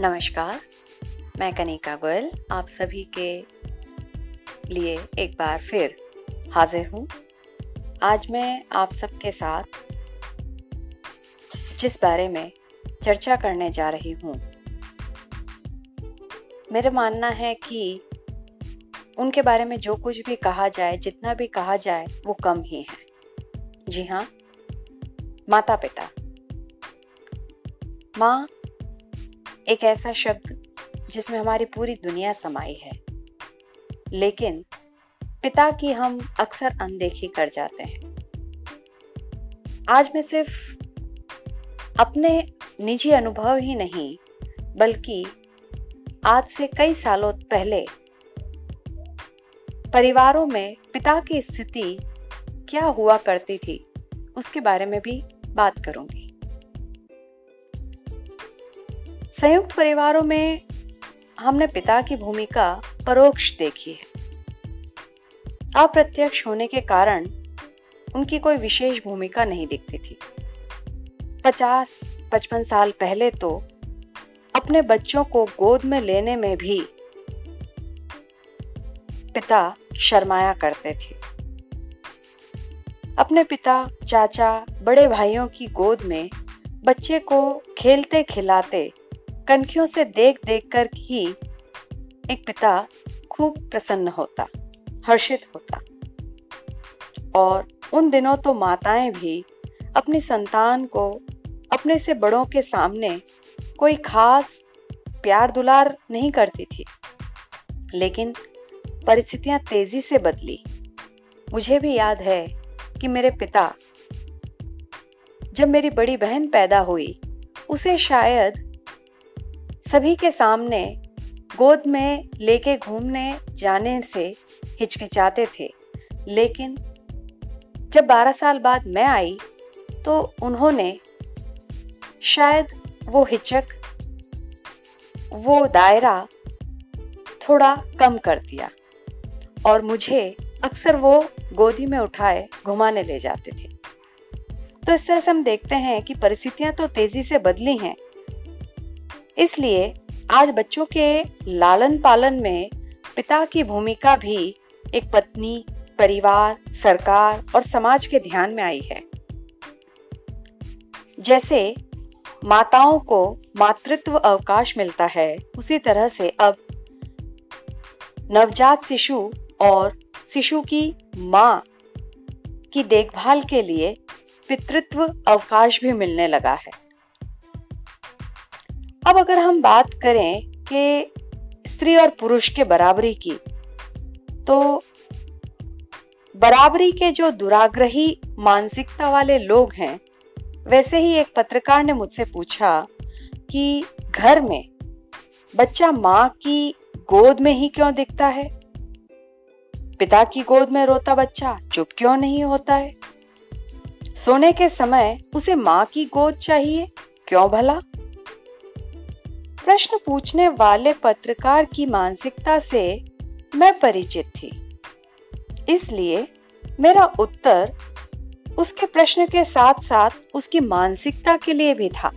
नमस्कार, मैं कनिका गोयल, आप सभी के लिए एक बार फिर हाजिर हूँ। आज मैं आप सबके साथ जिस बारे में चर्चा करने जा रही हूँ, मेरा मानना है कि उनके बारे में जो कुछ भी कहा जाए, जितना भी कहा जाए, वो कम ही है। जी हाँ माता पिता माँ एक ऐसा शब्द जिसमें हमारी पूरी दुनिया समाई है। लेकिन पिता की हम अक्सर अनदेखी कर जाते हैं। आज मैं सिर्फ़ अपने निजी अनुभव ही नहीं, बल्कि आज से कई सालों पहले परिवारों में पिता की स्थिति क्या हुआ करती थी, उसके बारे में भी बात करूँगी। संयुक्त परिवारों में हमने पिता की भूमिका परोक्ष देखी है। अप्रत्यक्ष होने के कारण उनकी कोई विशेष भूमिका नहीं दिखती थी। पचास, पचपन साल पहले तो अपने बच्चों को गोद में लेने में भी पिता शर्माया करते थे। अपने पिता, चाचा, बड़े भाइयों की गोद में बच्चे को खेलते खिलाते कनखियों से देख देख कर ही एक पिता खूब प्रसन्न होता, हर्षित होता। और उन दिनों तो माताएँ भी अपनी संतान को अपने से बड़ों के सामने कोई खास प्यार दुलार नहीं करती थी। लेकिन परिस्थितियाँ तेज़ी से बदली। मुझे भी याद है कि मेरे पिता, जब मेरी बड़ी बहन पैदा हुई, उसे शायद सभी के सामने गोद में लेके घूमने जाने से हिचकिचाते थे। लेकिन जब 12 साल बाद मैं आई तो उन्होंने शायद वो हिचक, वो दायरा थोड़ा कम कर दिया और मुझे अक्सर वो गोदी में उठाए, घुमाने ले जाते थे। तो इस तरह से हम देखते हैं कि परिस्थितियाँ तो तेज़ी से बदली हैं इसलिए आज बच्चों के लालन पालन में पिता की भूमिका भी एक पत्नी, परिवार, सरकार और समाज के ध्यान में आई है। जैसे माताओं को मातृत्व अवकाश मिलता है, उसी तरह से अब नवजात शिशु और शिशु की माँ की देखभाल के लिए पितृत्व अवकाश भी मिलने लगा है। अब अगर हम बात करें कि स्त्री और पुरुष के बराबरी की तो बराबरी के जो दुराग्रही मानसिकता वाले लोग हैं, वैसे ही एक पत्रकार ने मुझसे पूछा कि घर में बच्चा माँ की गोद में ही क्यों दिखता है? पिता की गोद में रोता बच्चा चुप क्यों नहीं होता है? सोने के समय उसे माँ की गोद चाहिए, क्यों भला? प्रश्न पूछने वाले पत्रकार की मानसिकता से मैं परिचित थी। इसलिए मेरा उत्तर उसके प्रश्न के साथ साथ उसकी मानसिकता के लिए भी था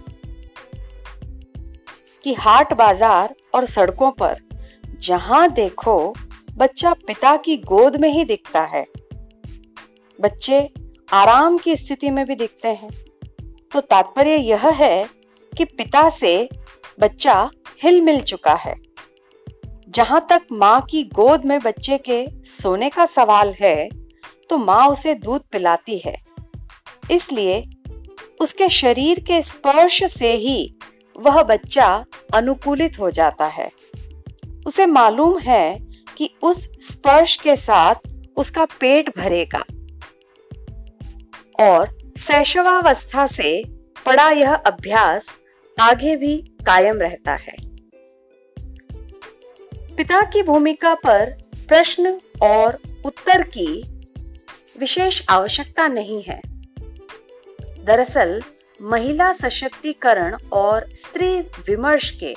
कि हाट बाज़ार और सड़कों पर जहाँ देखो बच्चा पिता की गोद में ही दिखता है। बच्चे आराम की स्थिति में भी दिखते हैं। तो तात्पर्य यह है कि पिता से बच्चा हिल मिल चुका है। जहाँ तक माँ की गोद में बच्चे के सोने का सवाल है तो माँ उसे दूध पिलाती है। इसलिए उसके शरीर के स्पर्श से ही वह बच्चा अनुकूलित हो जाता है। उसे मालूम है कि उस स्पर्श के साथ उसका पेट भरेगा। और शैशवावस्था से पड़ा यह अभ्यास आगे भी कायम रहता है। पिता की भूमिका पर प्रश्न और उत्तर की विशेष आवश्यकता नहीं है। दरअसल, महिला सशक्तिकरण और स्त्री विमर्श के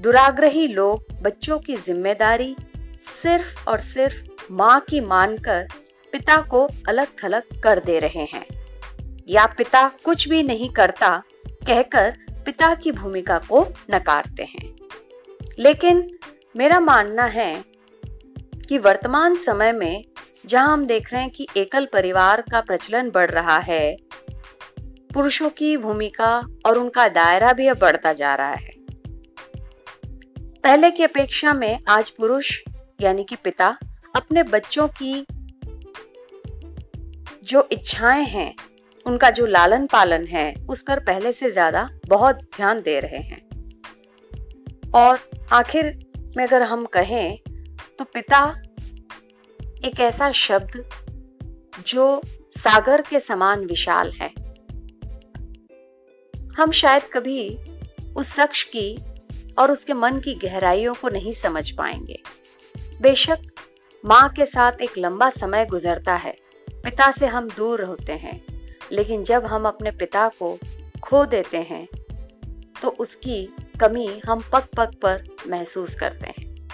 दुराग्रही लोग बच्चों की ज़िम्मेदारी सिर्फ़ और सिर्फ़ माँ की मानकर पिता को अलग थलग कर दे रहे हैं। या पिता कुछ भी नहीं करता कहकर पिता की भूमिका को नकारते हैं। लेकिन मेरा मानना है कि वर्तमान समय में जहाँ हम देख रहे हैं कि एकल परिवार का प्रचलन बढ़ रहा है, पुरुषों की भूमिका और उनका दायरा भी अब बढ़ता जा रहा है। पहले की अपेक्षा में आज पुरुष, यानी कि पिता, अपने बच्चों की जो इच्छाएँ हैं उनका जो लालन पालन है, उस पर पहले से ज़्यादा बहुत ध्यान दे रहे हैं। और आखिर में अगर हम कहें तो पिता एक ऐसा शब्द जो सागर के समान विशाल है। हम शायद कभी उस शख्स की और उसके मन की गहराइयों को नहीं समझ पाएँगे। बेशक माँ के साथ एक लंबा समय गुजरता है, पिता से हम दूर होते हैं। लेकिन जब हम अपने पिता को खो देते हैं तो उसकी कमी हम पग पग पर महसूस करते हैं।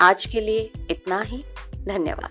आज के लिए इतना ही। धन्यवाद।